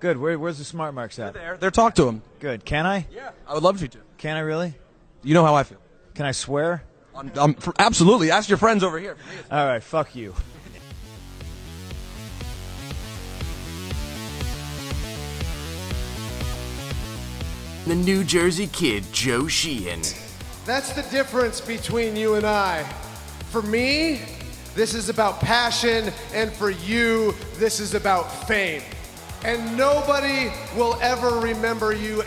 Good. Where, where's the smart marks at? They're there, there. Talk to him. Good. Can I? Yeah, I would love you to. Can I really? You know how I feel. Can I swear? I'm, I'm, um, for, absolutely. Ask your friends over here. All right. Fuck you. The New Jersey kid, Joe Sheehan. That's the difference between you and I. For me, this is about passion, and for you, this is about fame. And nobody will ever remember you.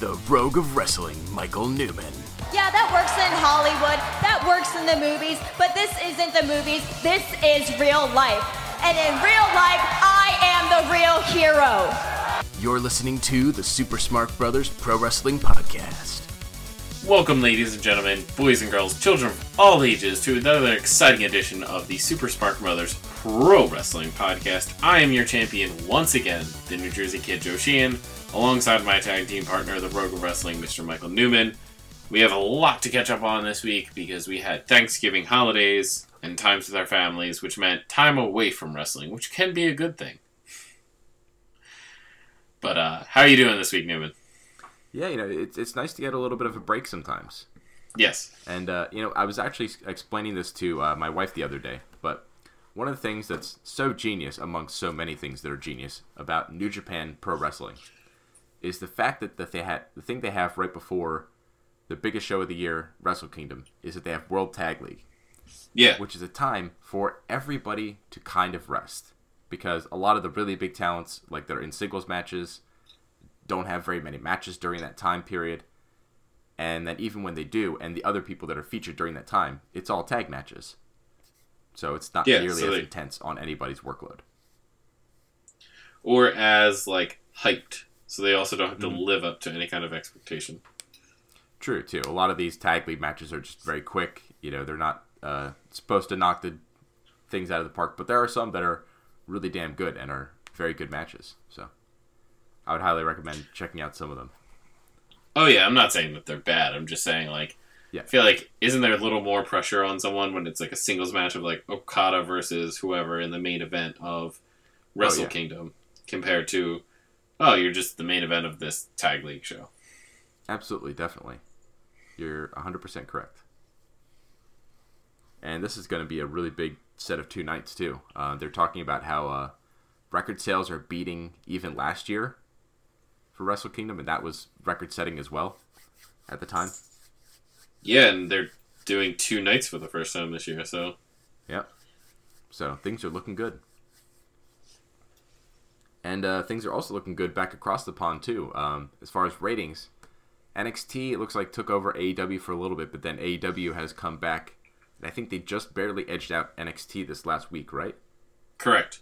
The Rogue of Wrestling, Michael Newman. Yeah, that works in Hollywood, that works in the movies, but this isn't the movies, this is real life. And in real life, I am the real hero. You're listening to the Super Smart Brothers Pro Wrestling Podcast. Welcome, ladies and gentlemen, boys and girls, children of all ages, to another exciting edition of the Super Smart Brothers Pro Wrestling Podcast. I am your champion once again, the New Jersey Kid Joe Sheehan, alongside my tag team partner, the Rogue of Wrestling, Mr. Michael Newman. We have a lot to catch up on this week because we had Thanksgiving holidays and times with our families, which meant time away from wrestling, which can be a good thing. But uh, how are you doing this week, Newman? Yeah, you know, it's it's nice to get a little bit of a break sometimes. Yes. And uh, you know, I was actually explaining this to uh, my wife the other day. One of the things that's so genius, amongst so many things that are genius about New Japan Pro Wrestling, is the fact that, that they had the thing they have right before the biggest show of the year, Wrestle Kingdom, is that they have World Tag League, Yeah. which is a time for everybody to kind of rest because a lot of the really big talents, like that are in singles matches, don't have very many matches during that time period. And then even when they do, and the other people that are featured during that time, it's all tag matches. So it's not Yeah, nearly so as they- intense on anybody's workload. or as like hyped, so they also don't have to live up to any kind of expectation. True, too. A lot of these tag league matches are just very quick. You know, they're not uh, supposed to knock the things out of the park, but there are some that are really damn good and are very good matches. So I would highly recommend checking out some of them. Oh yeah, I'm not saying that they're bad. I'm just saying like Yeah. I feel like isn't there a little more pressure on someone when it's like a singles match of like Okada versus whoever in the main event of Wrestle yeah. Kingdom compared to oh you're just the main event of this tag league show. Absolutely, definitely. You're 100% correct. And this is going to be a really big set of two nights, too. Uh, they're talking about how uh, record sales are beating even last year for Wrestle Kingdom, and that was record setting as well at the time. Yeah, and they're doing two nights for the first time this year, so Yep. So things are looking good. And uh, things are also looking good back across the pond too. Um, as far as ratings, NXT it looks like took over AEW for a little bit, but then AEW has come back, and I think they just barely edged out NXT this last week, right? Correct.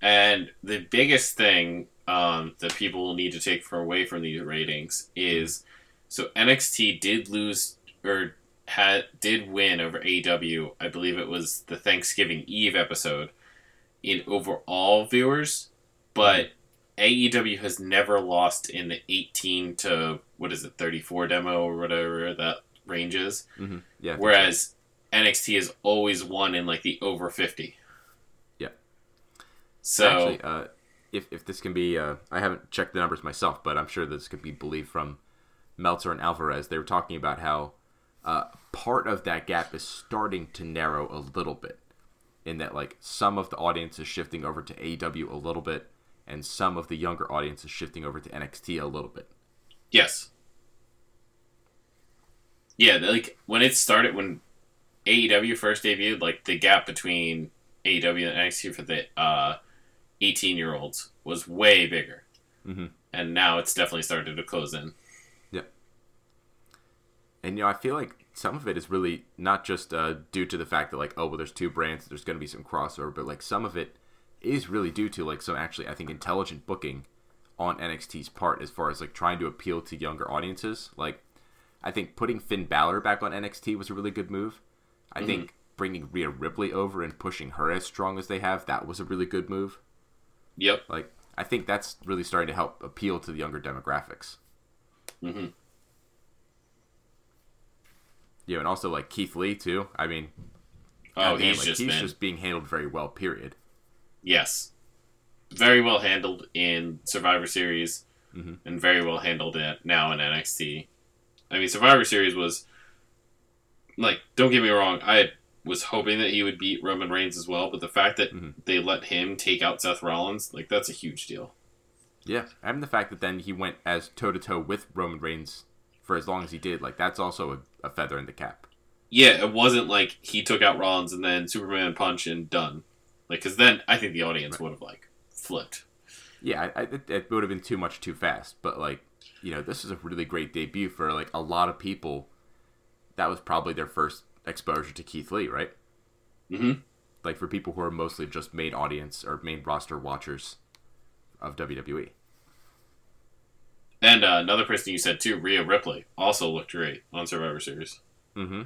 And the biggest thing um, that people will need to take away from these ratings is so NXT did lose or had did win over AEW. I believe it was the Thanksgiving Eve episode in overall viewers, but AEW has never lost in the 18 to what is it 34 demo or whatever that range is. Mm-hmm. Yeah. Whereas NXT has always won in like the over 50. Yeah. So Actually, uh, if, if this can be, uh, I haven't checked the numbers myself, but I'm sure this could be believed from Meltzer and Alvarez. They were talking about how uh, part of that gap is starting to narrow a little bit, in that like some of the audience is shifting over to AEW a little bit, and some of the younger audience is shifting over to NXT a little bit. Yes. Yeah, like when it started, when AEW first debuted, like the gap between AEW and NXT for the uh, 18 year olds was way bigger. Mhm. And now it's definitely started to close in. And you know, I feel like some of it is really not just uh, due to the fact that like, oh, well, there's two brands, there's going to be some crossover, but like some of it is really due to like some actually, I think, intelligent booking on NXT's part as far as like trying to appeal to younger audiences. Like, I think putting Finn Balor back on NXT was a really good move. I think bringing Rhea Ripley over and pushing her as strong as they have, that was a really good move. Yep. Like, I think that's really starting to help appeal to the younger demographics. Hmm Yeah, and also like Keith Lee too. I mean, Oh, he's like, just he's been. just being handled very well. Period. Yes. very well handled in Survivor Series, and very well handled at now in NXT. I mean, Survivor Series was like, don't get me wrong, I was hoping that he would beat Roman Reigns as well, but the fact that they let him take out Seth Rollins, like, that's a huge deal. Yeah, and the fact that then he went as toe to toe with Roman Reigns for as long as he did, like that's also a, a feather in the cap. Yeah, it wasn't like he took out Rollins and then Superman punch and done. Like, because then I think the audience would have like flipped. Yeah, I, I, it, it would have been too much too fast, but like you know, this is a really great debut for like a lot of people. That was probably their first exposure to Keith Lee, right? Mhm. Like for people who are mostly just main audience or main roster watchers of. WWE. And uh, another person you said too, Rhea Ripley, also looked great on Survivor Series. Mm-hmm.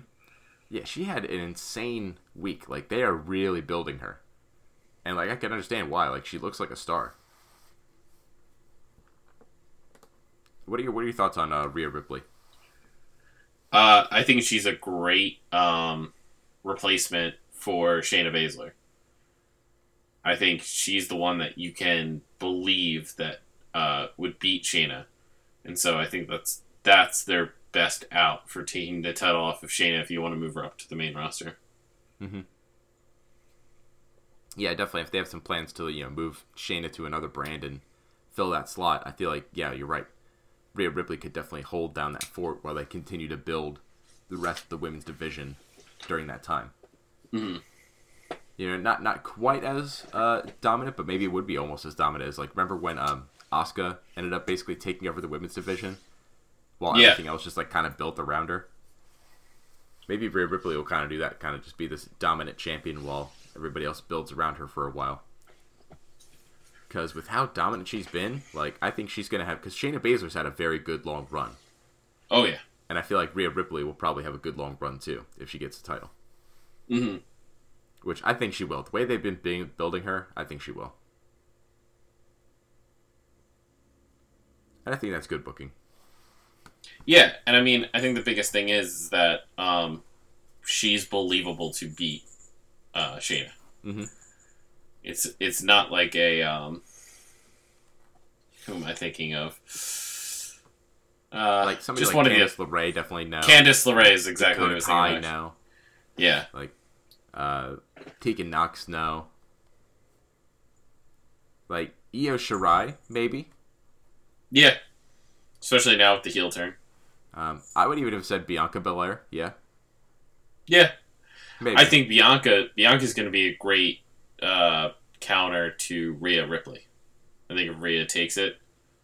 Yeah, she had an insane week. Like they are really building her, and like I can understand why. Like she looks like a star. What are your What are your thoughts on uh, Rhea Ripley? Uh, I think she's a great um, replacement for Shayna Baszler. I think she's the one that you can believe that uh, would beat Shayna, and so I think that's that's their best out for taking the title off of Shayna if you want to move her up to the main roster. Yeah, definitely. If they have some plans to you know move Shayna to another brand and fill that slot, I feel like yeah, you're right. Rhea Ripley could definitely hold down that fort while they continue to build the rest of the women's division during that time. Mhm. You know, not not quite as uh, dominant, but maybe it would be almost as dominant as like remember when um Asuka ended up basically taking over the women's division, while Yeah. everything else just like kind of built around her. Maybe Rhea Ripley will kind of do that, kind of just be this dominant champion while everybody else builds around her for a while. Because with how dominant she's been, like I think she's gonna have. Because Shayna Baszler's had a very good long run, Oh yeah, and I feel like Rhea Ripley will probably have a good long run too if she gets the title. hmm Which I think she will. The way they've been being, building her, I think she will. And I think that's good booking. yeah. And I mean, I think the biggest thing is, that um, she's believable to beat uh, Shayna. Mhm. It's it's not like a um, who am I thinking of? Uh, Like somebody just like one of Candice the LeRae definitely no. Candice LeRae is exactly what I Dakota was Kai thinking. of. no. Yeah, Like uh, Tegan Nox no. Like Io Shirai maybe. Yeah. Especially now with the heel turn. Um, I would even have said Bianca Belair. Yeah, Yeah, maybe. I think Bianca Bianca's going to be a great uh, counter to Rhea Ripley. I think if Rhea takes it,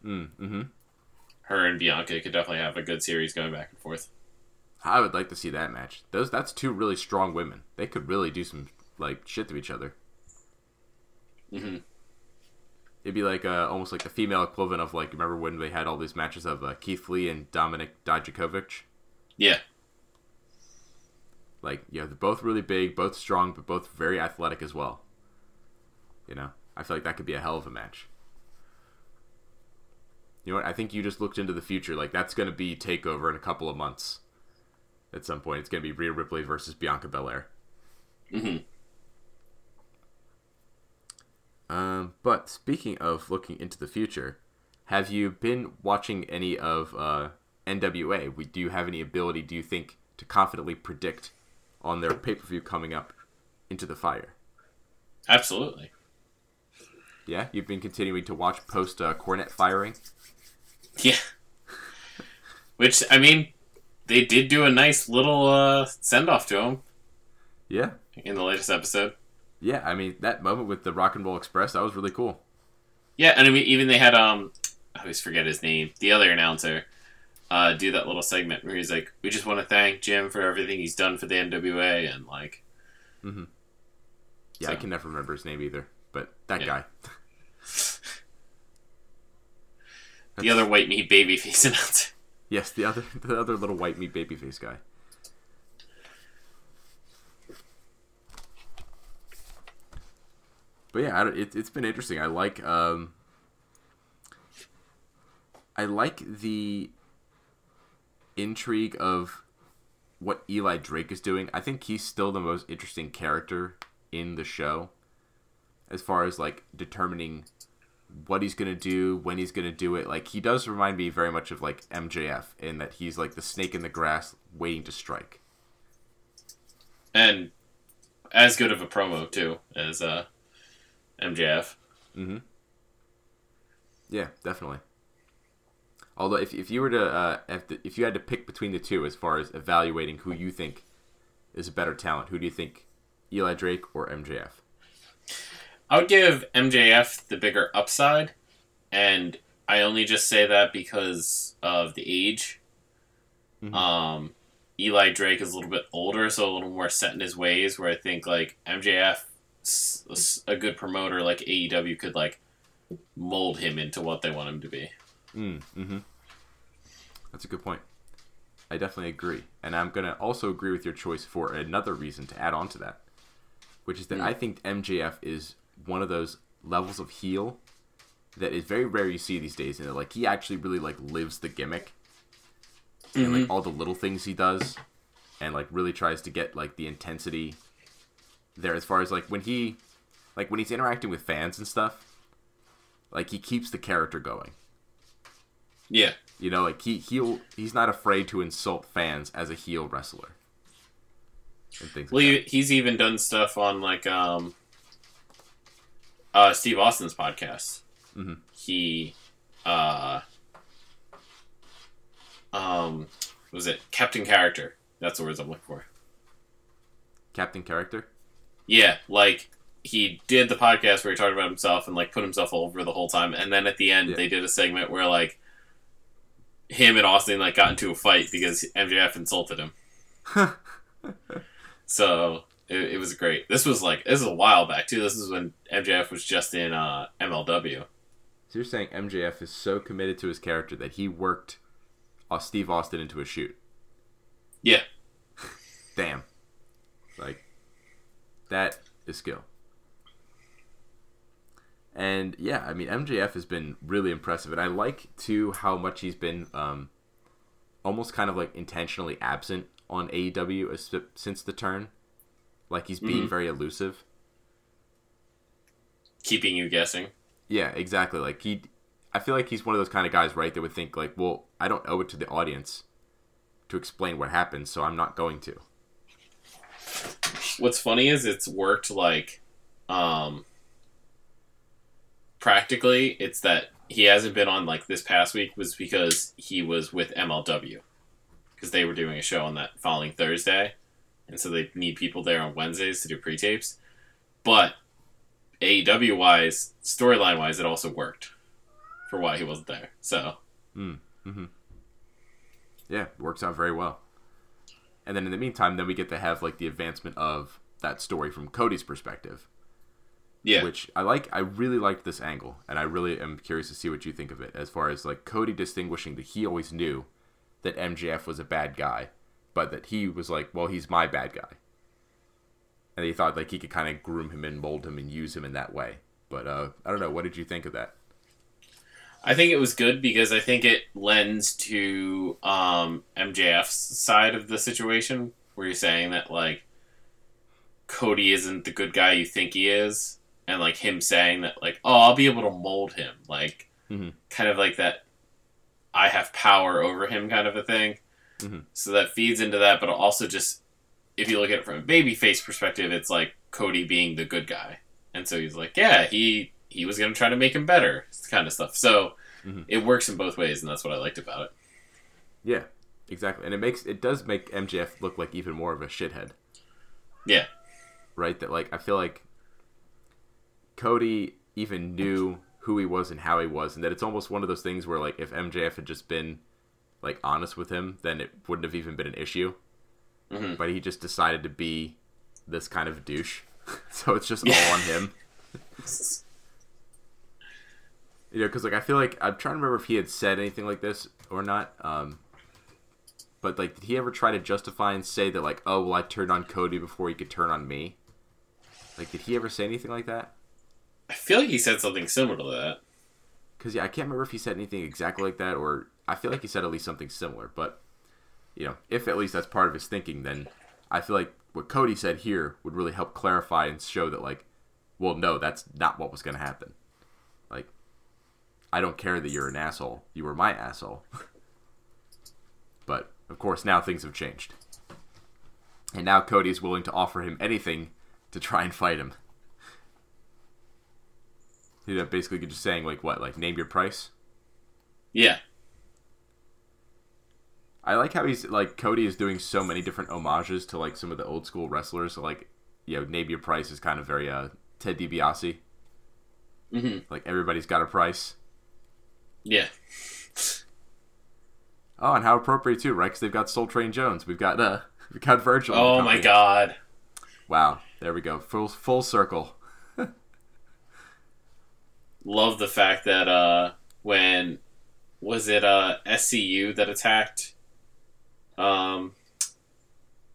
Mm, hmm her and Bianca could definitely have a good series going back and forth. I would like to see that match. Those that's two really strong women. They could really do some like shit to each other. Mhm. It'd be like uh, almost like the female equivalent of like remember when they had all these matches of uh, Keith Lee and Dominik Dijakovic. Yeah, Like you know they're both really big, both strong, but both very athletic as well. You know, I feel like that could be a hell of a match. You know what? I think you just looked into the future. Like that's going to be Takeover in a couple of months. At some point, it's going to be Rhea Ripley versus Bianca Belair. hmm Um, but speaking of looking into the future, have you been watching any of uh, NWA? We, do you have any ability, do you think, to confidently predict on their pay per view coming up into the fire? absolutely. Yeah, you've been continuing to watch post uh, Cornette firing. Yeah. Which I mean, they did do a nice little uh, send off to him Yeah, in the latest episode. Yeah. I mean, that moment with the Rock and Roll Express that was really cool. Yeah, and I mean, even they had um, I always forget his name, the other announcer, uh, do that little segment where he's like, "We just want to thank Jim for everything he's done for the NWA," and like, mm-hmm. Yeah, I can never remember his name either, but that Yeah. guy. the other white meat babyface announcer. Yes, the other the other little white meat babyface guy. But yeah, it, it's been interesting. I like um, I like the intrigue of what Eli Drake is doing. I think he's still the most interesting character in the show, as far as like determining what he's gonna do, when he's gonna do it. Like he does remind me very much of like MJF in that he's like the snake in the grass waiting to strike. and as good of a promo too as uh, MJF. Mm-hmm. Yeah, definitely. Although if, if you were to uh, if, the, if you had to pick between the two as far as evaluating who you think is a better talent, who do you think, Eli Drake or MJF? I would give MJF the bigger upside, and I only just say that because of the age. Um, Eli Drake is a little bit older, so a little more set in his ways. Where I think like MJF, a good promoter like AEW could like mold him into what they want him to be. Mm, hmm That's a good point. I definitely agree, and I'm gonna also agree with your choice for another reason to add on to that, which is that I think MJF is one of those levels of heel that is very rare you see these days, and like he actually really like lives the gimmick, and like all the little things he does, and like really tries to get like the intensity there as far as like when he like when he's interacting with fans and stuff, like he keeps the character going. Yeah, You know, like he he'll he's not afraid to insult fans as a heel wrestler. And things well, like he, he's even done stuff on like um, uh, Steve Austin's podcast. Mhm. He, uh, um, what was it Captain Character? That's the words I'm looking for. Captain Character. Yeah, like he did the podcast where he talked about himself and like put himself over the whole time, and then at the end Yeah. they did a segment where like him and Austin like got into a fight because MJF insulted him. so it, it was great. This was like this is a while back too. This is when MJF was just in uh, MLW. So you're saying MJF is so committed to his character that he worked uh, Steve Austin into a shoot. Yeah, Damn. Like that is skill. And yeah, I mean MJF has been really impressive, and I like too how much he's been um, almost kind of like intentionally absent on AEW as- since the turn. Like he's being very elusive. keeping you guessing. Yeah, exactly. Like he, I feel like he's one of those kind of guys, right? That would think like, well, I don't owe it to the audience to explain what happened, so I'm not going to. What's funny is it's worked like um practically it's that he hasn't been on like this past week was because he was with MLW because they were doing a show on that following Thursday and so they need people there on Wednesdays to do pre-tapes. But AEW wise storyline wise it also worked for why he wasn't there so. Yeah, works out very well. And then in the meantime, then we get to have like the advancement of that story from Cody's perspective, yeah which I like. I really liked this angle, and I really am curious to see what you think of it. As far as like Cody distinguishing that he always knew that MJF was a bad guy, but that he was like, well, he's my bad guy, and he thought like he could kind of groom him and mold him and use him in that way. But uh, I don't know. What did you think of that? I think it was good because I think it lends to um, MJF's side of the situation where you're saying that like Cody isn't the good guy you think he is, and like him saying that like oh I'll be able to mold him like Mhm. kind of like that I have power over him kind of a thing. Mhm. So that feeds into that, but also just if you look at it from a babyface perspective, it's like Cody being the good guy, and so he's like yeah he he was gonna try to make him better kind of stuff. So it works in both ways, and that's what I liked about it. Yeah, exactly. And it makes it does make MJF look like even more of a shithead. Yeah, right? That like I feel like Cody even knew who he was and how he was, and that it's almost one of those things where like if MJF had just been like honest with him, then it wouldn't have even been an issue. Mhm. But he just decided to be this kind of douche, so it's just all on him. You know, because like I feel like I'm trying to remember if he had said anything like this or not. Um, but like, did he ever try to justify and say that like, oh well, I turned on Cody before he could turn on me? Like, did he ever say anything like that? I feel like he said something similar to that. Because yeah, I can't remember if he said anything exactly like that, or I feel like he said at least something similar. But you know, if at least that's part of his thinking, then I feel like what Cody said here would really help clarify and show that like, well, no, that's not what was going to happen. I don't care that you're an asshole. You were my asshole. but of course, now things have changed, and now Cody is willing to offer him anything to try and fight him. You know, basically just saying like what, like name your price. Yeah. I like how he's like Cody is doing so many different homages to like some of the old school wrestlers. So, like, you know, name your price is kind of very uh Ted DiBiase. hmm Like everybody's got a price. Yeah. Oh, and how appropriate too, right? Because they've got Soul Train Jones. We've got uh, we've got Virgil. Oh my god. Wow, there we go. Full full circle. Love the fact that uh when was it uh SCU that attacked um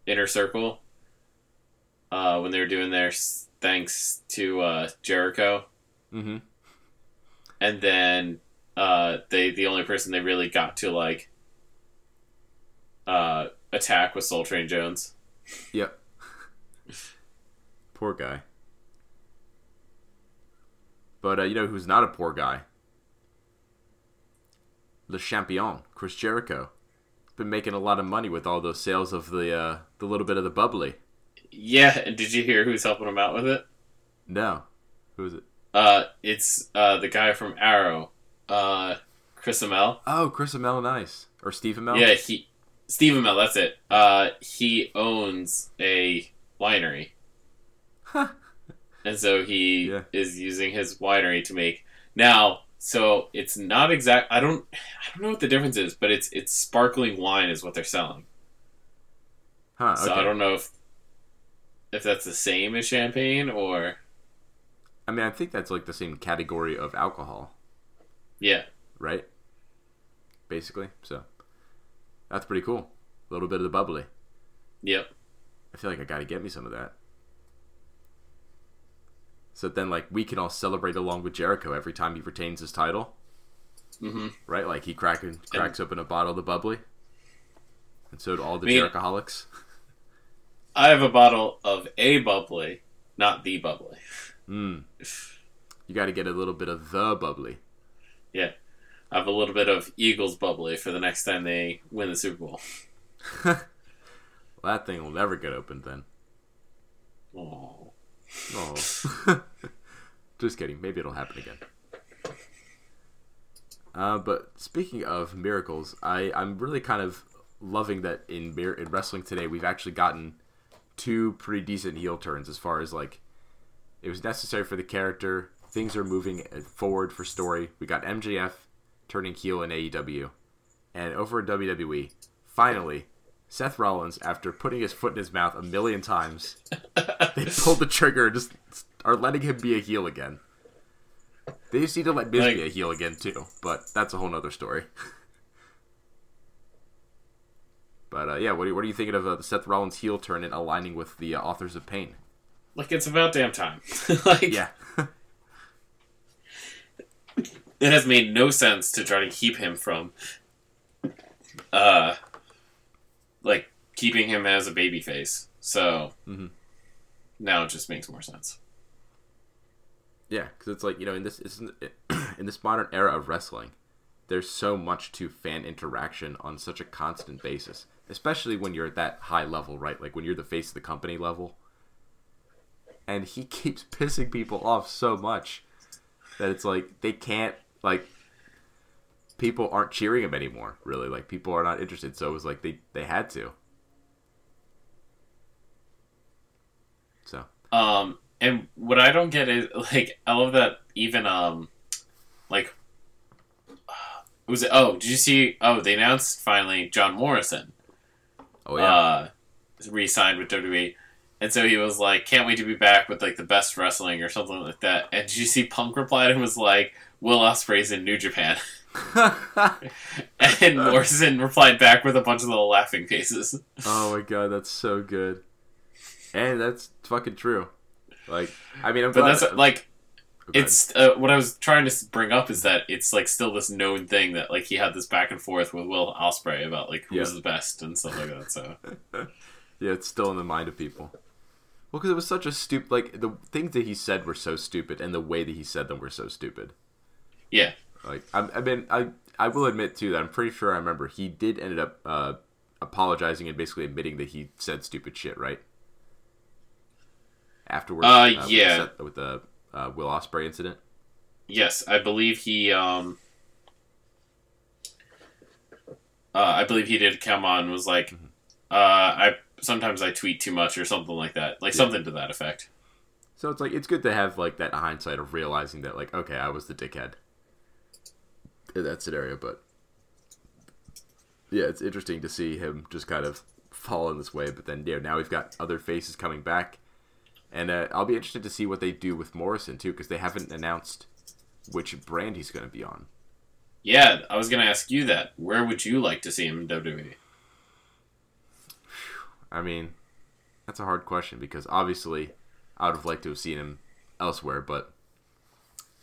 Inner Circle uh when they were doing their thanks to uh Jericho Mm-hmm. and then uh they the only person they really got to like uh attack was Soul Train Jones. Yep. poor guy. But uh, you know who's not a poor guy? Le Champion, Chris Jericho. Been making a lot of money with all those sales of the uh, the little bit of the bubbly. Yeah, and did you hear who's helping him out with it? No, who is it? Uh it's uh the guy from Arrow. Uh Chris Amell. Oh, Chris Amell, nice. Or Steve Amell. Yeah, he Steve Amell, that's it. Uh he owns a winery. and so he Yeah. is using his winery to make now so it's not exact I don't I don't know what the difference is, but it's it's sparkling wine is what they're selling. Huh. Okay. So I don't know if if that's the same as champagne or I mean, I think that's like the same category of alcohol, yeah. right? Basically, so that's pretty cool. A little bit of the bubbly. Yep. I feel like I gotta get me some of that. So then, like, we can all celebrate along with Jericho every time he retains his title, hmm right? Like, he crack, cracks open a bottle of the bubbly, and so do all the I mean- Jerichoholics. I have a bottle of a bubbly, not the bubbly. Mm. You got to get a little bit of the bubbly. Yeah. I have a little bit of Eagles bubbly for the next time they win the Super Bowl. Well, that thing will never get opened then. Oh. Oh. Just kidding. Maybe it'll happen again. Uh, but speaking of miracles, I, I'm really kind of loving that in in wrestling today we've actually gotten two pretty decent heel turns as far as like it was necessary for the character. Things are moving forward for story. We got MJF turning heel in AEW, and over at WWE, finally, Seth Rollins, after putting his foot in his mouth a million times, they pulled the trigger and just are letting him be a heel again. They just need to let Miz Like- be a heel again too, but that's a whole nother story. but uh, yeah, what, do you, what are you thinking of uh, the Seth Rollins heel turn and aligning with the uh, authors of Pain? Like it's about damn time. like Yeah, it has made no sense to try to keep him from uh like keeping him as a baby face. So Mhm. now it just makes more sense. yeah, because it's like you know in this in this modern era of wrestling, there's so much to fan interaction on such a constant basis, especially when you're at that high level, right? Like when you're the face of the company level. And he keeps pissing people off so much that it's like they can't like people aren't cheering him anymore, really. Like people are not interested, so it was like they they had to. So, Um, and what I don't get is like I love that even um, like was it? Oh, did you see? Oh, they announced finally John Morrison oh yeah. uh re-signed with WWE, and so he was like, "Can't wait to be back with like the best wrestling or something like that." And did you see Punk replied and was like, "Will Ospreay's in New Japan," and Morrison replied back with a bunch of little laughing faces. Oh my god, that's so good. And that's fucking true. Like, I mean, I'm But that's like it's uh, what I was trying to bring up is that it's like still this known thing that like he had this back and forth with Will Ospreay about like who's Yeah. the best and stuff like that. So yeah, it's still in the mind of people. Well, because it was such a stupid. Like the things that he said were so stupid, and the way that he said them were so stupid. Yeah, Like I, I mean, I I will admit too that I'm pretty sure I remember he did ended up uh, apologizing and basically admitting that he said stupid shit, right? Afterwards, Uh, with the yeah. with the uh, Will Ospreay incident. Yes, I believe he. Um, uh, I believe he did come on. and Was like, uh, I sometimes I tweet too much or something like that, like something to that effect. So it's like it's good to have like that hindsight of realizing that like okay, I was the dickhead in that scenario, but yeah, it's interesting to see him just kind of fall in this way. But then yeah, now we've got other faces coming back, and uh, I'll be interested to see what they do with Morrison too, because they haven't announced which brand he's going to be on. Yeah, I was gonna ask you that. Where would you like to see him in? WWE? I mean, that's a hard question because obviously I would have liked to have seen him elsewhere, but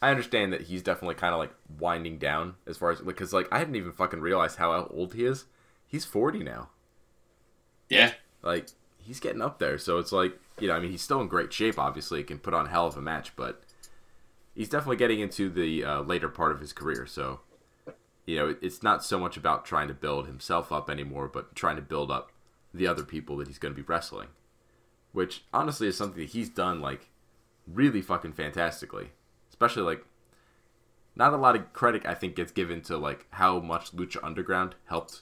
I understand that he's definitely kind of like winding down as far as because like I hadn't even fucking realized how old he is. He's 40 now. Yeah, Like he's getting up there, so it's like you know, I mean, he's still in great shape. Obviously, he can put on a hell of a match, but he's definitely getting into the uh, later part of his career. So you know, it's not so much about trying to build himself up anymore, but trying to build up the other people that he's going to be wrestling. Which honestly is something that he's done like really fucking fantastically. Especially like not a lot of credit I think gets given to like how much Lucha Underground helped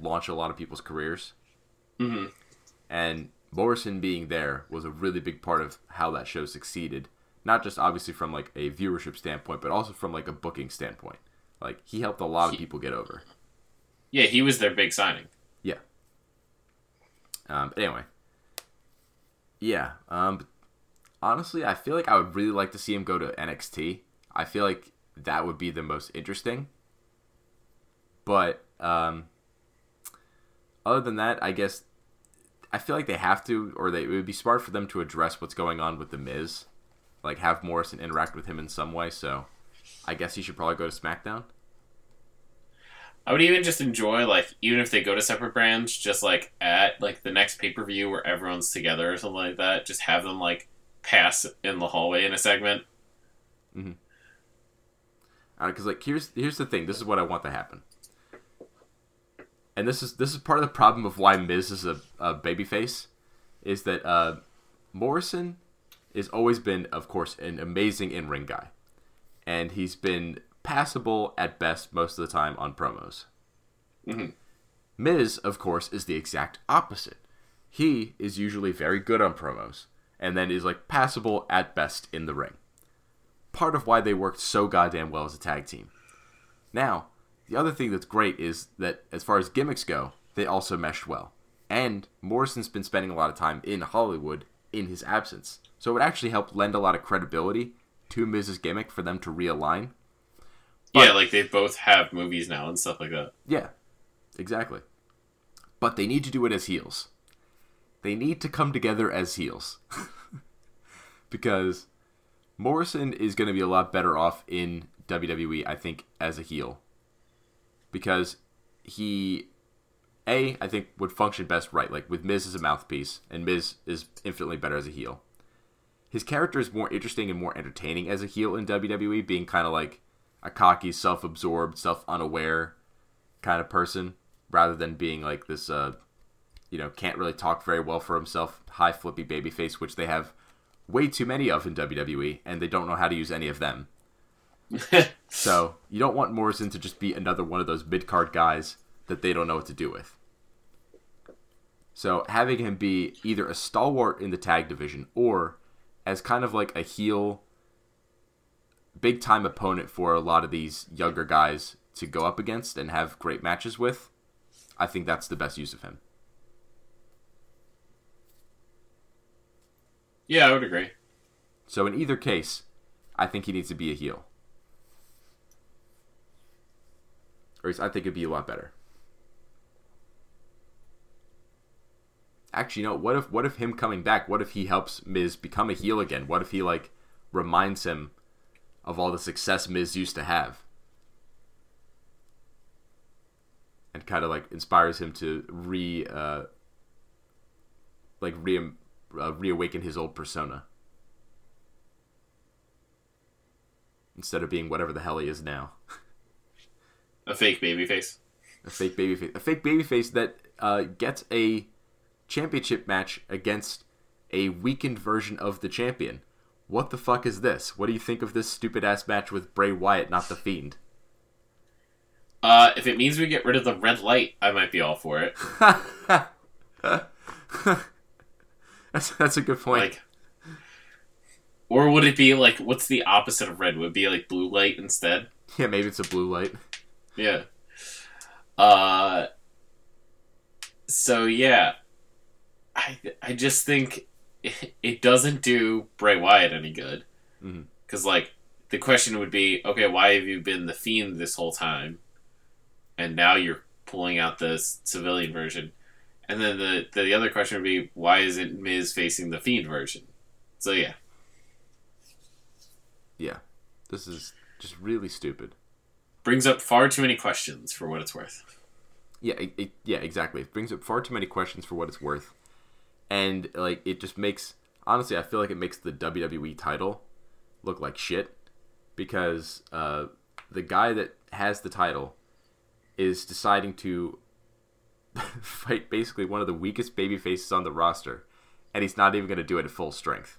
launch a lot of people's careers. Mhm. And Morrison being there was a really big part of how that show succeeded. Not just obviously from like a viewership standpoint, but also from like a booking standpoint. Like he helped a lot of He- people get over. yeah, he was their big signing. Yeah. Um, but anyway. Yeah. Um, but honestly, I feel like I would really like to see him go to NXT. I feel like that would be the most interesting. But um, other than that, I guess I feel like they have to, or they it would be smart for them to address what's going on with the Miz, like have Morrison interact with him in some way. So, I guess he should probably go to SmackDown. I would even just enjoy like even if they go to separate brands, just like at like the next pay per view where everyone's together or something like that. Just have them like pass in the hallway in a segment. Mm-hmm. Uh, because like here's here's the thing. This is what I want to happen, and this is this is part of the problem of why Miz is a, a babyface, is that uh, Morrison has always been, of course, an amazing in ring guy, and he's been passable at best most of the time on promos. Mm-hmm. Miz, of course, is the exact opposite. He is usually very good on promos, and then is like passable at best in the ring part of why they worked so goddamn well as a tag team. Now, the other thing that's great is that as far as gimmicks go, they also meshed well. And Morrison's been spending a lot of time in Hollywood in his absence. So it would actually help lend a lot of credibility to Miz's gimmick for them to realign. yeah, like they both have movies now and stuff like that. Yeah, exactly. But they need to do it as heels. They need to come together as heels. because Morrison is going to be a lot better off in WWE, I think, as a heel. Because he, A, I think would function best right, like with Miz as a mouthpiece, and Miz is infinitely better as a heel. His character is more interesting and more entertaining as a heel in WWE, being kind of like a cocky, self absorbed, self unaware kind of person rather than being like this uh you know can't really talk very well for himself high flippy baby face which they have way too many of in WWE and they don't know how to use any of them so you don't want Morrison to just be another one of those mid-card guys that they don't know what to do with so having him be either a stalwart in the tag division or as kind of like a heel big time opponent for a lot of these younger guys to go up against and have great matches with, I think that's the best use of him. Yeah, I would agree. So in either case, I think he needs to be a heel. Or at least I think it'd be a lot better. Actually, you know, what if what if him coming back, what if he helps Miz become a heel again? What if he like reminds him of all the success Miz used to have? And kind of like inspires him to re uh like re uh, reawaken his old persona. Instead of being whatever the hell he is now. A fake baby face. A fake babyface. A fake babyface that uh, gets a championship match against a weakened version of the champion. What the fuck is this? What do you think of this stupid ass match with Bray Wyatt, not the Fiend? Uh, if it means we get rid of the red light, I might be all for it. That's that's a good point. Like, or would it be like what's the opposite of red? Would it be like blue light instead? yeah, maybe it's a blue light. Yeah. Uh. So yeah, I I just think it, it doesn't do Bray Wyatt any good. Because like the question would be, okay, why have you been the fiend this whole time, and now you're pulling out the civilian version, and then the the other question would be, why isn't Miz facing the fiend version? So yeah, Yeah, this is just really stupid. brings up far too many questions for what it's worth. Yeah, it, it, yeah, exactly. It brings up far too many questions for what it's worth, and like it just makes honestly, I feel like it makes the WWE title look like shit because uh, the guy that has the title is deciding to fight basically one of the weakest baby faces on the roster, and he's not even going to do it at full strength.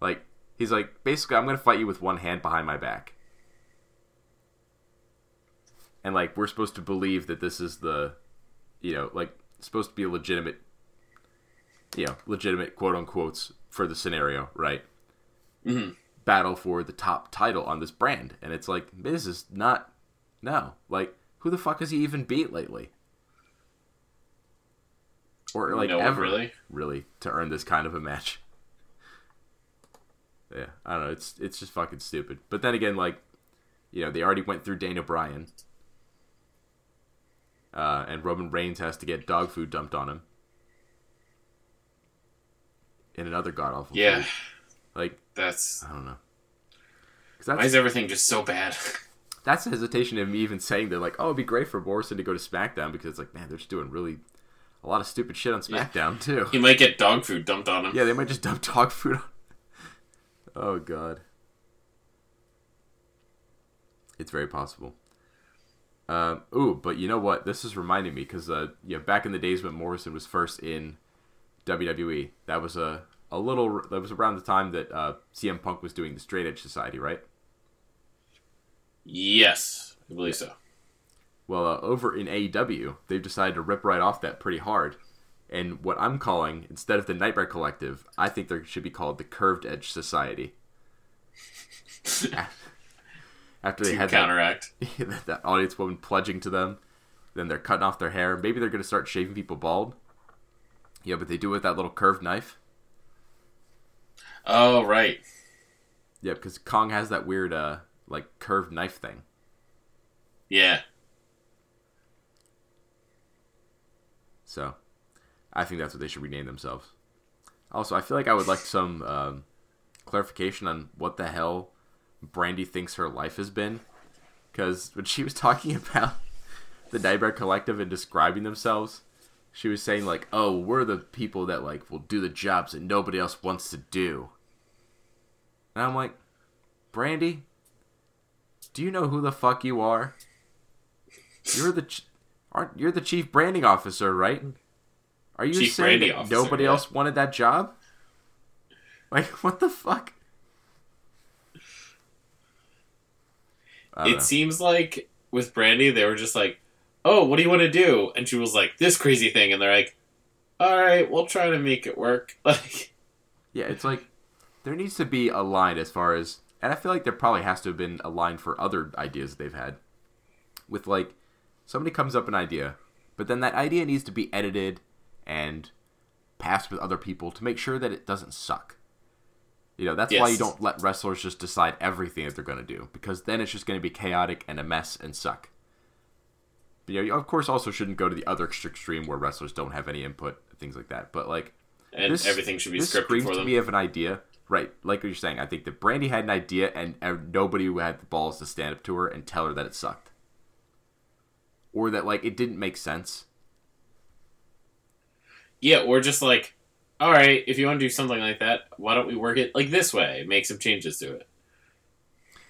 Like he's like, basically, I'm going to fight you with one hand behind my back. And like we're supposed to believe that this is the you know like supposed to be a legitimate you know legitimate quote unquotes for the scenario right? Mhm. battle for the top title on this brand. And it's like this is not no. Like who the fuck has he even beat lately or like No ever really. really to earn this kind of a match. Yeah i don't know it's it's just fucking stupid. But then again like you know they already went through Daniel Bryan. Uh, and roman reigns has to get dog food dumped on him. In another god awful Yeah, like that's i don't know. Why is everything just so bad? that's the hesitation of me even saying that like oh it'd be great for morrison to go to smackdown because it's like man they're just doing really a lot of stupid shit on smackdown too he might get dog food dumped on him. Yeah, they might just dump dog food on. Oh god. It's very possible. Um, ooh, but you know what? This is reminding me because uh, yeah, back in the days when Morrison was first in WWE, that was a a little that was around the time that uh, CM Punk was doing the Straight Edge Society, right? Yes, I believe so. Well, uh, over in AEW, they've decided to rip right off that pretty hard. And what I'm calling, instead of the Nightmare Collective, I think there should be called the Curved Edge Society. After they To had counteract. that, that audience woman pledging to them, then they're cutting off their hair. Maybe they're going to start shaving people bald. Yeah, but they do it with that little curved knife. Oh right. Yeah, because Kong has that weird, uh, like curved knife thing. Yeah. So, I think that's what they should rename themselves. Also, I feel like I would like some um, clarification on what the hell Brandi thinks her life has been. Because when she was talking about the Nightmare Collective and describing themselves, she was saying like, "Oh, we're the people that like will do the jobs that nobody else wants to do." And I'm like, Brandi, do you know who the fuck you are? You're the aren't you're the chief branding officer, right? Are you Chief saying that officer, nobody yeah. else wanted that job? Like, what the fuck? It know. seems like with Brandi, they were just like, "Oh, what do you want to do?" And she was like, "This crazy thing," and they're like, "All right, we'll try to make it work." Like, Yeah, it's like there needs to be a line as far as, and I feel like there probably has to have been a line for other ideas they've had. With like, somebody comes up with an idea, but then that idea needs to be edited and passed with other people to make sure that it doesn't suck. You know, that's why you don't let wrestlers just decide everything that they're going to do because then it's just going to be chaotic and a mess and suck. But, you know, you of course also shouldn't go to the other extreme where wrestlers don't have any input, things like that. But like, and this- everything should be this scripted for to them. me of an idea, right? Like what you're saying. I think that Brandi had an idea, and nobody had the balls to stand up to her and tell her that it sucked, or that like it didn't make sense. yeah, or just like, all right, if you want to do something like that, why don't we work it like this way? Make some changes to it.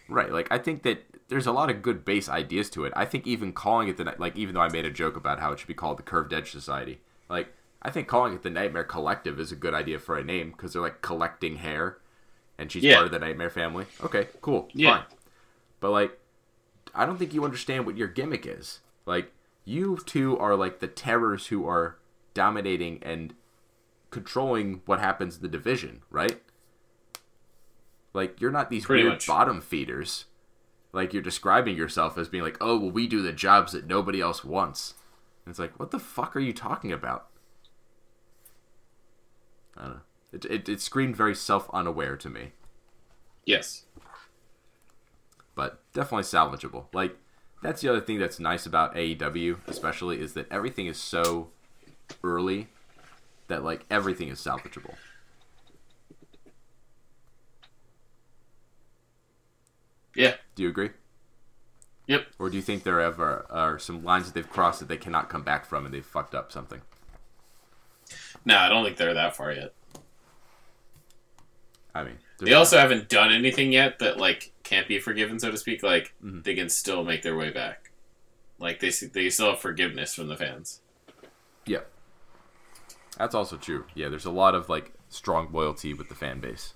Right. Like I think that there's a lot of good base ideas to it. I think even calling it the like even though I made a joke about how it should be called the Curved Edge Society, like I think calling it the Nightmare Collective is a good idea for a name because they're like collecting hair, and she's Yeah. part of the Nightmare family. Okay, cool, Yeah. fine. But like, I don't think you understand what your gimmick is. Like, you two are like the terrors who are dominating and controlling what happens in the division, right? Like, you're not these Pretty weird much. bottom feeders. Like, you're describing yourself as being like, oh, well, we do the jobs that nobody else wants. And it's like, what the fuck are you talking about? I don't know. It, it, it screamed very self unaware to me Yes. but definitely salvageable. Like that's the other thing that's nice about AEW, especially, is that everything is so early that like everything is salvageable. Yeah. Do you agree? Yep. Or do you think there ever are some lines that they've crossed that they cannot come back from and they've fucked up something? No, I don't think they're that far yet. I mean, They also haven't done anything yet that like can't be forgiven, so to speak. Like Mm-hmm. they can still make their way back. Like they they still have forgiveness from the fans. yeah, that's also true. Yeah, there's a lot of like strong loyalty with the fan base.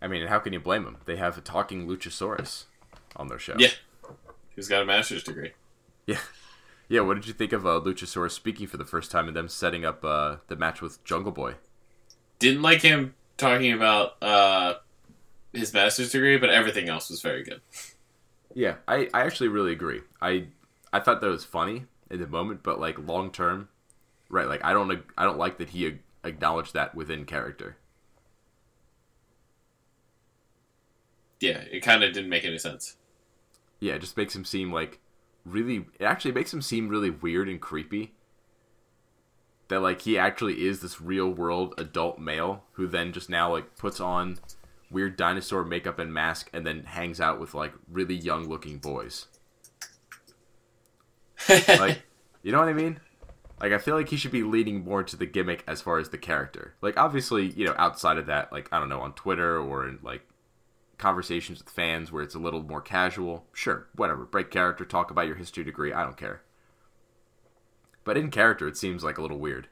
I mean, how can you blame them? They have a talking Luchasaurus on their show. Yeah. Who's got a master's degree? Yeah. Yeah, what did you think of uh, Luchasaurus speaking for the first time and them setting up uh, the match with Jungle Boy? Didn't like him talking about uh, his master's degree, but everything else was very good. Yeah, I, I actually really agree. I I thought that was funny in the moment, but like long term, right? Like I don't I don't like that he acknowledged that within character. Yeah, it kind of didn't make any sense. Yeah, it just makes him seem like really. It actually makes him seem really weird and creepy. That like he actually is this real world adult male who then just now like puts on weird dinosaur makeup and mask and then hangs out with like really young looking boys. like, you know what I mean? Like, I feel like he should be leaning more to the gimmick as far as the character. Like, obviously, you know, outside of that, like I don't know, on Twitter or in like conversations with fans where it's a little more casual. Sure, whatever. Break character, talk about your history degree. I don't care. But in character, it seems like a little weird.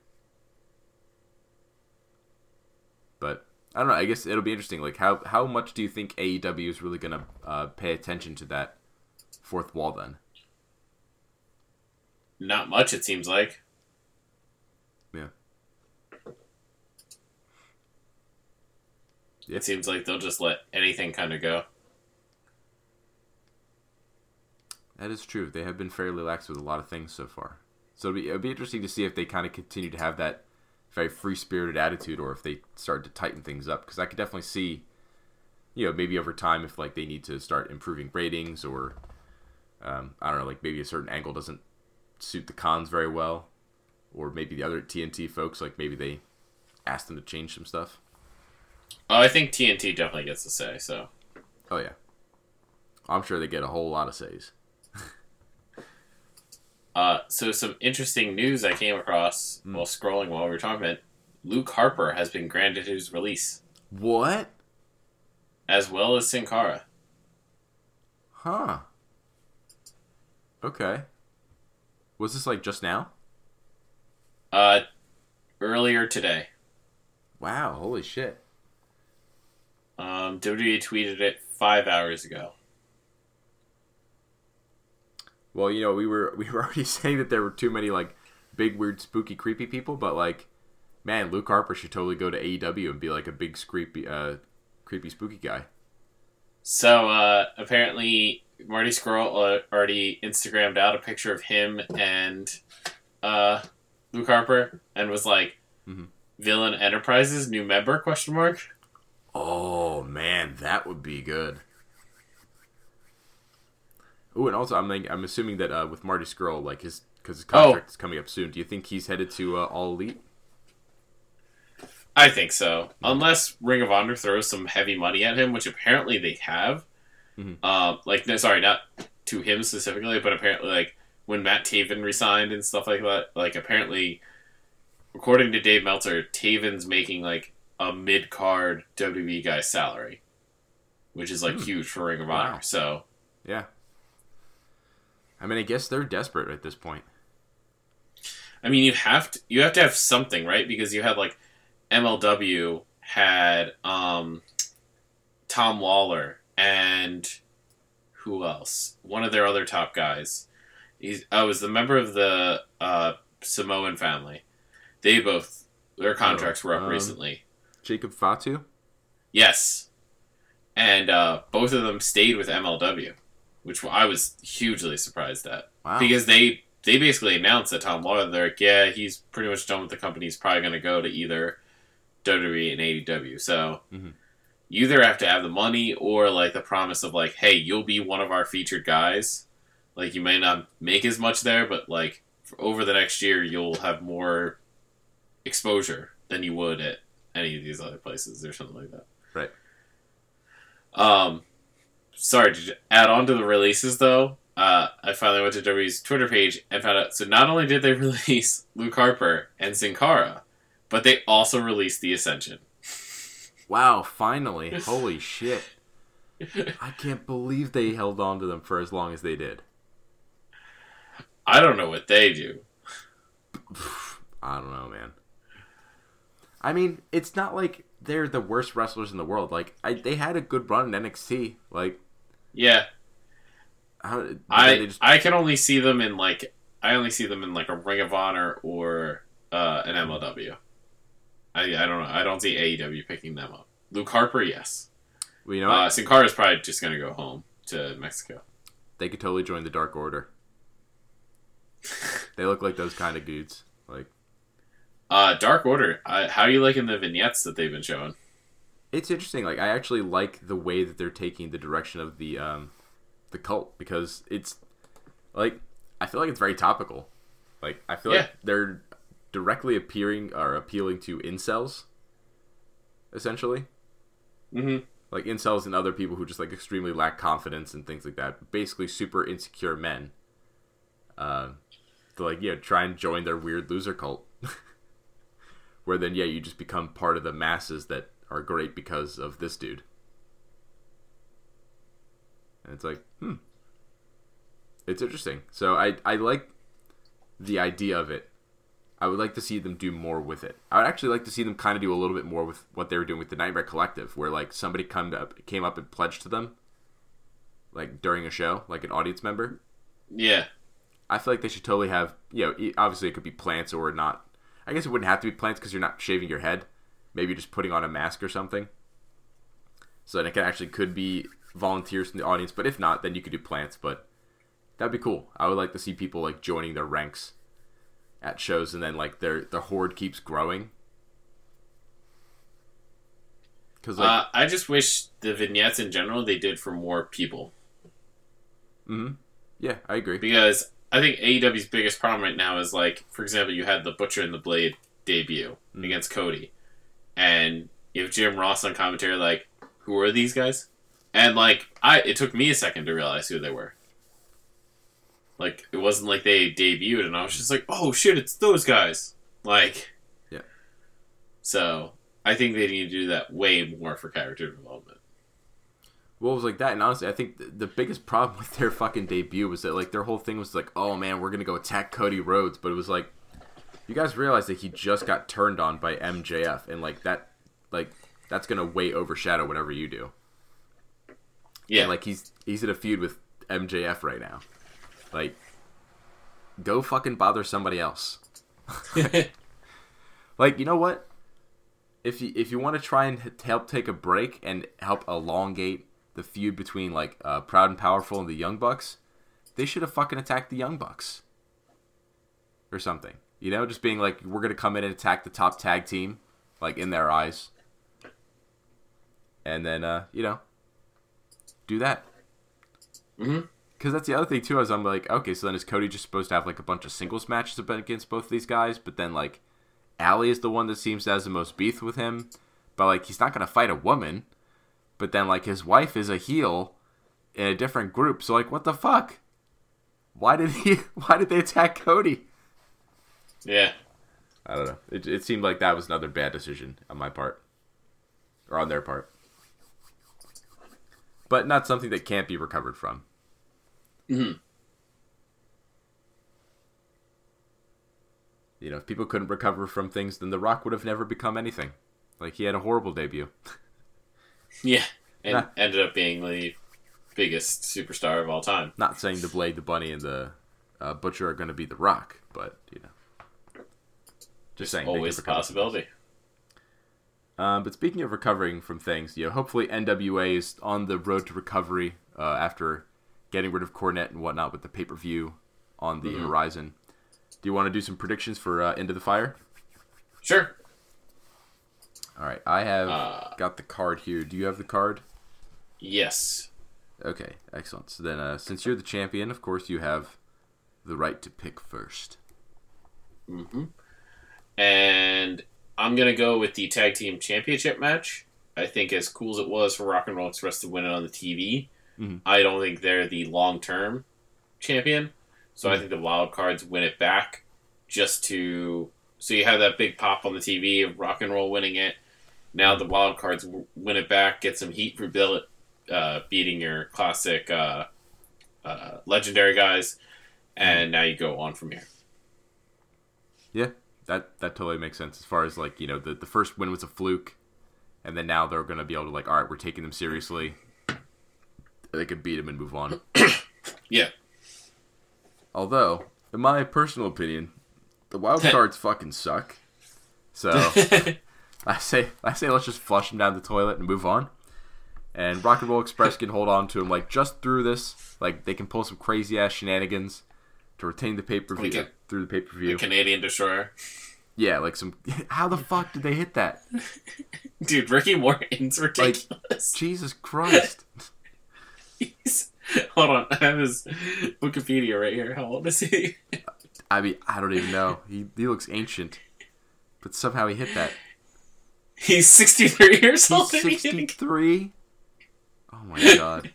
But I don't know. I guess it'll be interesting. Like, how how much do you think AEW is really gonna uh, pay attention to that fourth wall then? Not much, it seems like. Yeah. It seems like they'll just let anything kind of go. That is true. They have been fairly lax with a lot of things so far. So it'll be, it'll be interesting to see if they kind of continue to have that very free spirited attitude or if they start to tighten things up. Because I could definitely see, you know, maybe over time if like they need to start improving ratings or, um, I don't know, like maybe a certain angle doesn't suit the cons very well. Or maybe the other TNT folks, like maybe they ask them to change some stuff. Oh, I think TNT definitely gets a say, so. Oh, yeah. I'm sure they get a whole lot of says. Uh, so some interesting news I came across while scrolling while we were talking about. Luke Harper has been granted his release, What? as well as Sin Cara. Huh. Okay. Was this like just now? Uh, earlier today. Wow, holy shit. Um, WWE tweeted it five hours ago. Well, you know, we were we were already saying that there were too many like big weird spooky creepy people, but like man, Luke Harper should totally go to AEW and be like a big creepy uh creepy spooky guy. So uh, apparently, Marty Scurll uh, already Instagrammed out a picture of him and uh, Luke Harper, and was like, Mhm. "Villain Enterprises new member?" Question mark. Oh man, that would be good. Ooh, and also I'm like, I'm assuming that uh, with Marty Scurll, like his because his contract is coming up soon. Do you think he's headed to uh, All Elite? I think so, unless Ring of Honor throws some heavy money at him, which apparently they have. Mhm. Um, like, no, sorry, not to him specifically, but apparently, like when Matt Taven resigned and stuff like that, like apparently, according to Dave Meltzer, Taven's making like a mid card WWE guy's salary. which is like huge for Ring of Honor. Wow. So Yeah. I mean, I guess they're desperate at this point. I mean, you have to you have to have something, right? Because you had like MLW had um, Tom Lawlor and who else? One of their other top guys. He's I was the member of the uh, Samoan family. They both their contracts were up um, recently. Jacob Fatu? Yes, and uh, both of them stayed with MLW, which I was hugely surprised at Wow. because they they basically announced that Tom Lawlor they're like, yeah, he's pretty much done with the company. He's probably going to go to either WWE and AEW. So Mhm. you either have to have the money or like the promise of like, hey, you'll be one of our featured guys. Like you may not make as much there, but like for over the next year, you'll have more exposure than you would at any of these other places or something like that. Right. Um, sorry to add on to the releases though. Uh, I finally went to WWE's Twitter page and found out. So not only did they release Luke Harper and Sin Cara, but they also released the Ascension. Wow, finally. Holy shit. I can't believe they held on to them for as long as they did. I don't know what they do. I don't know, man. I mean, it's not like they're the worst wrestlers in the world. Like, I, they had a good run in NXT. Like, Yeah, how I just I can only see them in like I only see them in like a Ring of Honor or uh, an MLW. I I don't know. I don't see AEW picking them up. Luke Harper, yes. well, you know, Uh. Sin Cara is probably just gonna go home to Mexico. they could totally join the Dark Order. they look like those kind of dudes. Like, Uh, Dark Order. Uh, how are you liking the vignettes that they've been showing? It's interesting. Like, I actually like the way that they're taking the direction of the um, the cult because it's like I feel like it's very topical. Like, I feel Yeah. like they're directly appearing or appealing to incels, essentially. Mm-hmm. like incels and other people who just like extremely lack confidence and things like that. Basically, super insecure men. Uh, to like yeah, try and join their weird loser cult, where then yeah, you just become part of the masses that are great because of this dude. And it's like, hmm, it's interesting. So I I like the idea of it. I would like to see them do more with it. I would actually like to see them kind of do a little bit more with what they were doing with the Nightmare Collective, where like somebody come up, came up and pledged to them, like during a show, like an audience member. Yeah. I feel like they should totally have, you know, obviously it could be plants or not. I guess it wouldn't have to be plants because you're not shaving your head. Maybe just putting on a mask or something. So then it can actually could be volunteers from the audience, but if not, then you could do plants. But that'd be cool. I would like to see people like joining their ranks at shows, and then like their the horde keeps growing. Because like, Uh, I just wish the vignettes in general they did for more people Hmm. yeah, I agree. because I think AEW's biggest problem right now is like, for example, you had the Butcher and the Blade debut against Cody, and you have Jim Ross on commentary like, who are these guys? And like, I it took me a second to realize who they were. Like, it wasn't like they debuted, and I was just like, oh shit, it's those guys. Like, Yeah. So I think they need to do that way more for character development. Well, it was like that, and honestly, I think th- the biggest problem with their fucking debut was that like their whole thing was like, oh man, we're gonna go attack Cody Rhodes, but it was like, you guys realize that he just got turned on by MJF, and like that, like that's gonna way overshadow whatever you do. Yeah, And like he's he's in a feud with MJF right now. Like, go fucking bother somebody else. like, you know what? If you if you want to try and help take a break and help elongate the feud between like uh, Proud and Powerful and the Young Bucks, they should have fucking attacked the Young Bucks or something. You know, just being like, we're gonna come in and attack the top tag team, like in their eyes, and then uh, you know, do that. Mhm. Because that's the other thing too. Is I'm like, okay, so then is Cody just supposed to have like a bunch of singles matches against both of these guys? But then like, Allie is the one that seems to has the most beef with him. But like, he's not gonna fight a woman. But then like, his wife is a heel in a different group. So like, what the fuck? Why did he? Why did they attack Cody? Yeah. I don't know. It, it seemed like that was another bad decision on my part, or on their part. but not something that can't be recovered from. Mhm. You know, if people couldn't recover from things, then The Rock would have never become anything. Like he had a horrible debut. Yeah, and Nah. ended up being the biggest superstar of all time. Not saying the Blade, the Bunny, and the uh, Butcher are going to be The Rock, but you know, just saying. Always a possibility. Um, but speaking of recovering from things, you know, hopefully NWA is on the road to recovery uh, after getting rid of Cornette and whatnot with the pay per view on the horizon. Do you want to do some predictions for uh, Into the Fire? Sure. All right, I have Uh, got the card here. Do you have the card? Yes. Okay, excellent. So then, uh, since you're the champion, of course, you have the right to pick first. And I'm gonna go with the tag team championship match. I think as cool as it was for Rock and Roll Express to win it on the TV, Mhm. I don't think they're the long term champion. So I think the wild cards win it back just to so you have that big pop on the TV of Rock and Roll winning it. Now the wild cards win it back, get some heat for Billet uh, beating your classic uh, uh, legendary guys, and now you go on from here. Yeah, that that totally makes sense. As far as like you know, the the first win was a fluke, and then now they're going to be able to like, all right, we're taking them seriously. They could beat them and move on. Yeah. Although, in my personal opinion, the wild cards fucking suck. So I say I say let's just flush them down the toilet and move on. And Rock and Roll Express can hold on to them like just through this. Like they can pull some crazy ass shenanigans to retain the pay per view Like through the pay per view. Canadian Destroyer. Yeah, like some. How the fuck did they hit that? Dude, Ricky Morton's ridiculous. Jesus Christ! He's- hold on, I have his Wikipedia right here. How old is he? I mean, I don't even know. He he looks ancient, but somehow he hit that. He's 63 years old. He's and he didn't- sixty three. Oh my god,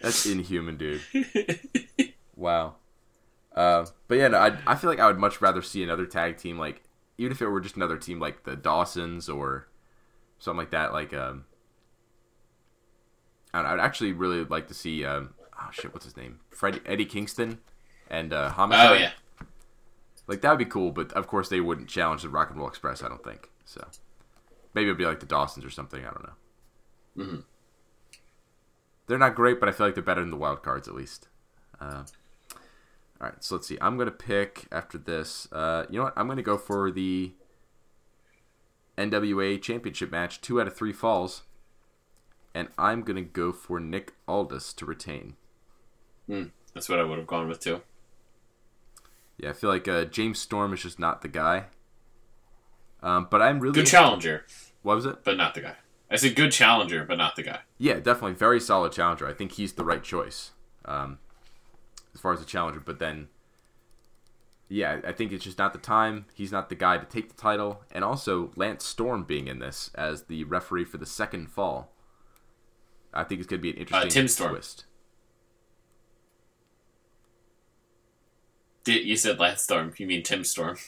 that's inhuman, dude. Wow. Uh, but yeah, no, I I feel like I would much rather see another tag team like even if it were just another team like the Dawsons or something like that. Like um, I I'd actually really like to see um, oh shit, what's his name? Freddie Eddie Kingston and uh, Homicide. Oh yeah, Like that would be cool, but of course they wouldn't challenge the Rock and Roll Express. I don't think so. Maybe it'd be like the Dawsons or something. I don't know. Mhm. They're not great, but I feel like they're better than the wild cards at least. Uh, all right, so let's see. I'm gonna pick after this. Uh, you know what? I'm gonna go for the NWA Championship match, two out of three falls, and I'm gonna go for Nick Aldis to retain. that's what I would have gone with too. Yeah, I feel like uh, James Storm is just not the guy. Um, but I'm really Good challenger, What was it? but not the guy. I said good challenger, but not the guy. Yeah, definitely very solid challenger. I think he's the right choice um, as far as the challenger. But then, yeah, I think it's just not the time. He's not the guy to take the title, and also Lance Storm being in this as the referee for the second fall. I think it's going to be an uh, interesting Tim Storm. twist. Did you said Lance Storm? You mean Tim Storm?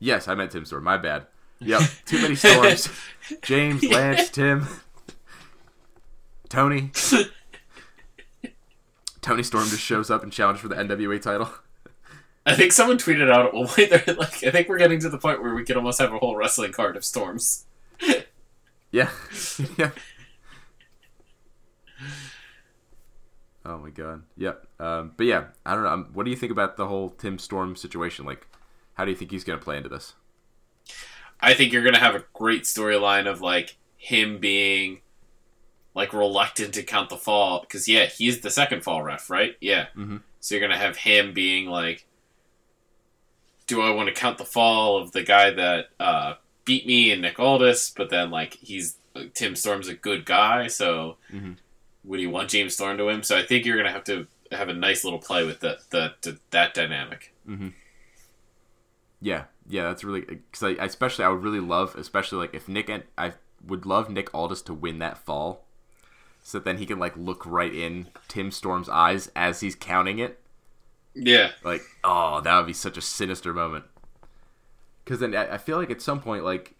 Yes, I meant Tim Storm. My bad. Yep, too many storms. James, Lance, Tim, Tony. Toni Storm just shows up and challenges for the NWA title. I think someone tweeted out at one point. They're like, I think we're getting to the point where we could almost have a whole wrestling card of storms. Yeah. yeah. Oh my god. Yep. Um, but yeah, I don't know. Um, what do you think about the whole Tim Storm situation? Like, how do you think he's going to play into this? I think you're gonna have a great storyline of like him being like reluctant to count the fall because yeah, he's the second fall ref, right? Yeah. Mhm. So you're gonna have him being like, "Do I want to count the fall of the guy that uh, beat me and Nick Aldis?" But then like he's Tim Storm's a good guy, so Mhm. would he want James Storm to him? So I think you're gonna have to have a nice little play with that that that dynamic. Yeah, yeah, that's really because I, especially I would really love, especially like if Nick and I would love Nick Aldis to win that fall, so then he can like look right in Tim Storm's eyes as he's counting it. Yeah. Like, oh, that would be such a sinister moment. Because then I, I feel like at some point, like,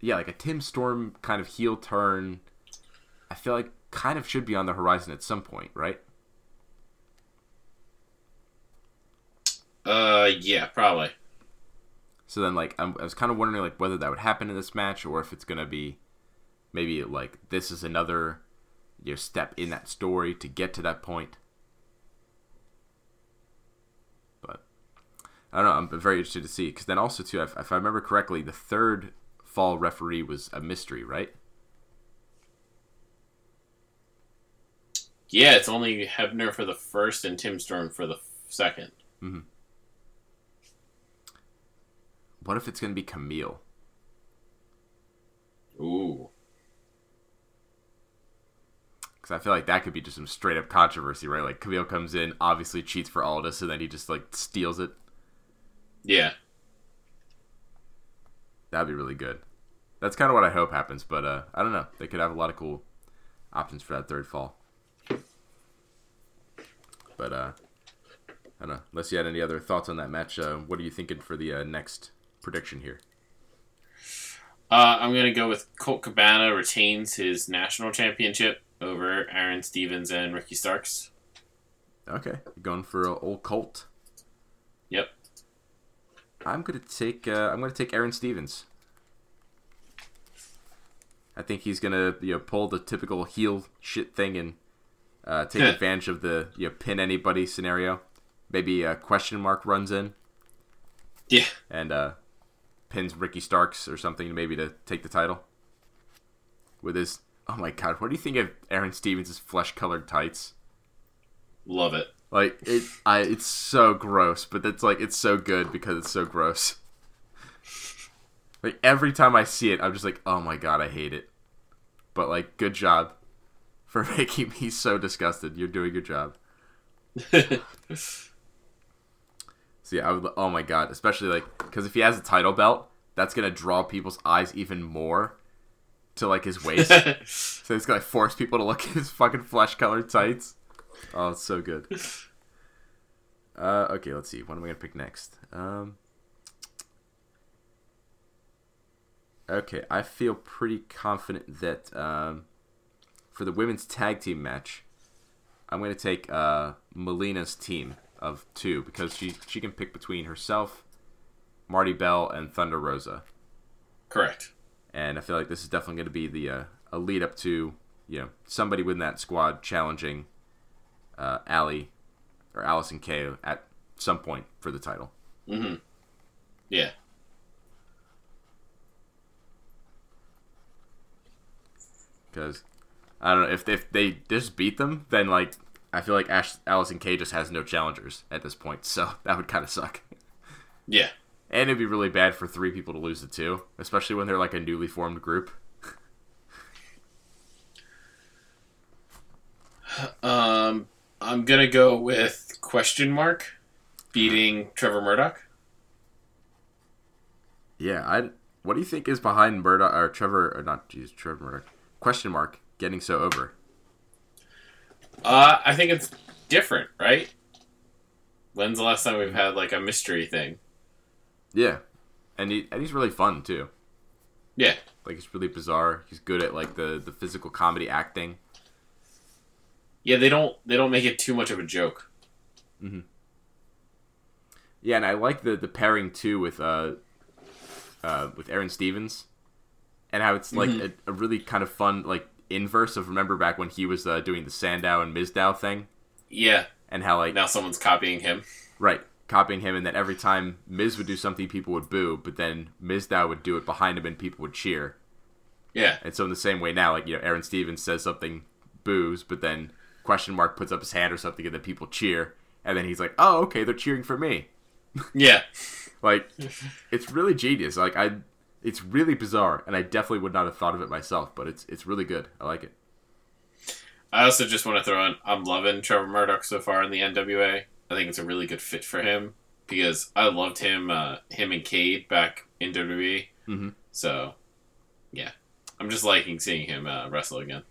yeah, like a Tim Storm kind of heel turn. I feel like kind of should be on the horizon at some point, right? Uh, yeah, probably. So then, like, I'm, I was kind of wondering, like, whether that would happen in this match, or if it's gonna be maybe like this is another you know, step in that story to get to that point. But I don't know. I'm very interested to see because then also too, if, if I remember correctly, the third fall referee was a mystery, right? Yeah, it's only Hebner for the first and Tim Storm for the f- second. Mm-hmm. What if it's gonna be Kamille? Ooh. Because I feel like that could be just some straight up controversy, right? Like Kamille comes in, obviously cheats for Aldis, and then he just like steals it. Yeah. That'd be really good. That's kind of what I hope happens, but uh, I don't know. They could have a lot of cool options for that third fall. But uh, I don't know. Unless you had any other thoughts on that match, uh, what are you thinking for the uh, next prediction here? Uh, I'm gonna go with Colt Cabana retains his national championship over Aaron Stevens and Ricky Starks. Okay, you're going for uh, old Colt. Yep. I'm gonna take uh, I'm gonna take Aaron Stevens. I think he's gonna you know pull the typical heel shit thing and uh, take advantage of the you know pin anybody scenario. Maybe a question mark runs in Yeah. and uh, pins Ricky Starks or something maybe to take the title with his. Oh my god, what do you think of Aaron Stevens' flesh colored tights? Love it. Like it, I it's so gross, but it's like it's so good because it's so gross. Like every time I see it, I'm just like, oh my god, I hate it. But like, good job for making me so disgusted. You're doing your job. See, I would. Oh my god, especially like because if he has a title belt, that's gonna draw people's eyes even more to like his waist. so it's gonna force people to look at his fucking flesh colored tights. Oh, it's so good. Uh, okay, let's see. What am I gonna pick next? Um, okay, I feel pretty confident that um, for the women's tag team match, I'm gonna take uh, Melina's team of two because she she can pick between herself, Marti Belle, and Thunder Rosa, Correct. And I feel like this is definitely gonna be the uh, a lead up to you know somebody within that squad challenging uh, Allie or Allysin Kay at some point for the title. Mhm. Yeah. because I don't know if if they just beat them, then like I feel like Ash Allysin Kay just has no challengers at this point, so that would kind of suck. Yeah. And it'd be really bad for three people to lose the two, especially when they're like a newly formed group. Um, I'm gonna go with question mark beating Trevor Murdoch. Yeah, I. What do you think is behind Murdoch or Trevor or not? Jeez, Trevor Murdoch. Question mark getting so over. Uh, I think it's different, right? When's the last time we've had like a mystery thing? Yeah, and he and he's really fun too. Yeah. Like he's really bizarre. He's good at like the the physical comedy acting. Yeah, they don't they don't make it too much of a joke. Yeah, and I like the the pairing too with uh, uh with Aaron Stevens, and how it's like a, a really kind of fun like inverse of remember back when he was uh, doing the Sandow and Mizdow thing, Yeah. and how like Now someone's copying him. right copying him, and then every time Miz would do something, people would boo, but then Mizdow would do it behind him, and people would cheer. Yeah. And so in the same way now, like you know, Aaron Stevens says something, boos, but then question mark puts up his hand or something, and then people cheer, and then he's like, oh okay, they're cheering for me. Yeah. Like, it's really genius. Like I, it's really bizarre, and I definitely would not have thought of it myself. But it's it's really good. I like it. I also just want to throw in I'm loving Trevor Murdoch so far in the NWA. I think it's a really good fit for him because I loved him uh, him and Cade back in WWE. Mhm. So, yeah, I'm just liking seeing him uh, wrestle again.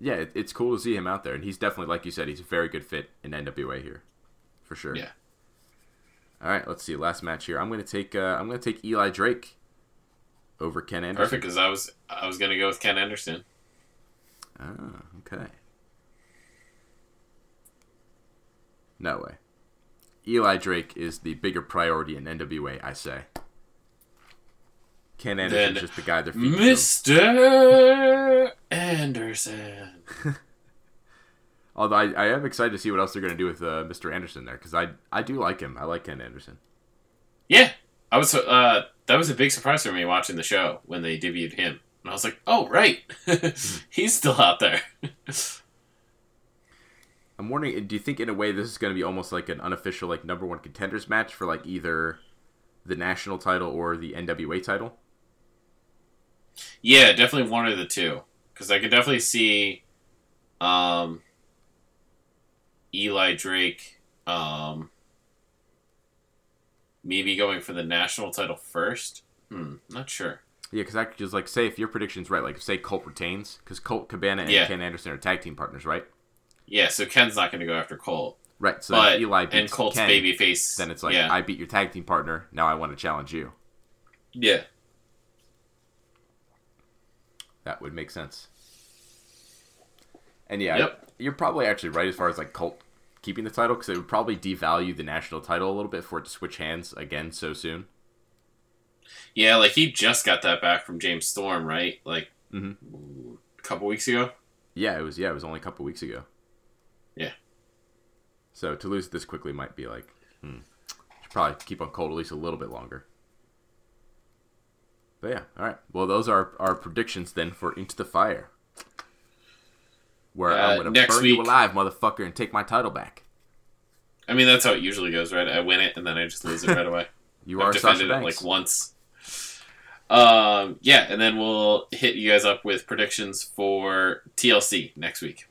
Yeah, it, it's cool to see him out there, and he's definitely, like you said, he's a very good fit in NWA here, for sure. Yeah. All right, let's see. Last match here. I'm gonna take uh, I'm gonna take Eli Drake over Ken Anderson. Perfect because I was I was gonna go with Ken Anderson. Ah, okay. No way. Eli Drake is the bigger priority in NWA, I say. Ken Anderson's Then just the guy they're feeding. Mr. Anderson. Although I, I am excited to see what else they're going to do with uh, Mr. Anderson there because I I do like him. I like Ken Anderson. Yeah, I was. Uh, that was a big surprise for me watching the show when they debuted him, and I was like, "Oh, right, he's still out there." I'm wondering, do you think in a way this is going to be almost like an unofficial like number one contenders match for like either the national title or the NWA title? yeah, definitely one of the two, because I could definitely see, um, Eli Drake, um, maybe going for the national title first. Hmm, not sure. Yeah, because I could just like say if your prediction's right, like say Colt retains because Colt Cabana and Yeah. Ken Anderson are tag team partners, right? Yeah, so Ken's not going to go after Colt, Right. So but Eli beats and Colt's Ken, babyface. then it's like yeah, I beat your tag team partner. Now I want to challenge you. yeah. That would make sense. And yeah, Yep. you're probably actually right as far as like Colt keeping the title because it would probably devalue the national title a little bit for it to switch hands again so soon. Yeah, like he just got that back from James Storm, right? Like Mhm. a couple weeks ago. Yeah, it was. Yeah, it was only a couple weeks ago. Yeah. So to lose this quickly might be like, hmm, should probably keep on Colt at least a little bit longer. But yeah, all right. Well, those are our predictions then for Into the Fire, where Uh, I'm gonna burn you alive, motherfucker, and take my title back. I mean, that's how it usually goes, right? I win it and then I just lose it right away. You I've are Sasha defended it Banks. like once. Um, yeah, and then we'll hit you guys up with predictions for TLC next week.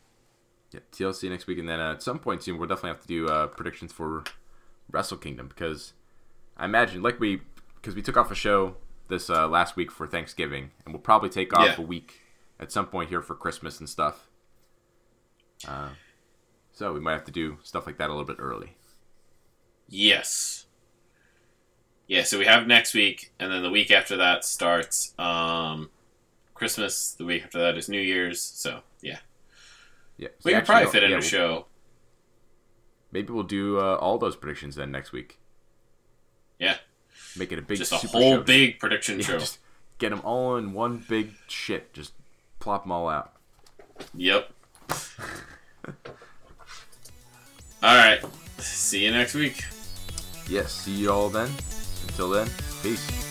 Yeah, TLC next week, and then uh, at some point soon, we'll definitely have to do uh, predictions for Wrestle Kingdom because I imagine, like we, because we took off a show this uh, last week for Thanksgiving, and we'll probably take off Yeah. a week at some point here for Christmas and stuff. Uh, so we might have to do stuff like that a little bit early. Yes. Yeah, so we have next week, and then the week after that starts um, Christmas. The week after that is New Year's. So yeah, we can actually, probably fit in yeah, a we'll- show. Maybe we'll do uh, all those predictions then next week. Yeah, Make it a big, just a super whole show. big prediction Yeah, show. just get them all in one big shit. Just plop them all out. Yep. all right. See you next week. Yes. See you all then. Until then, peace.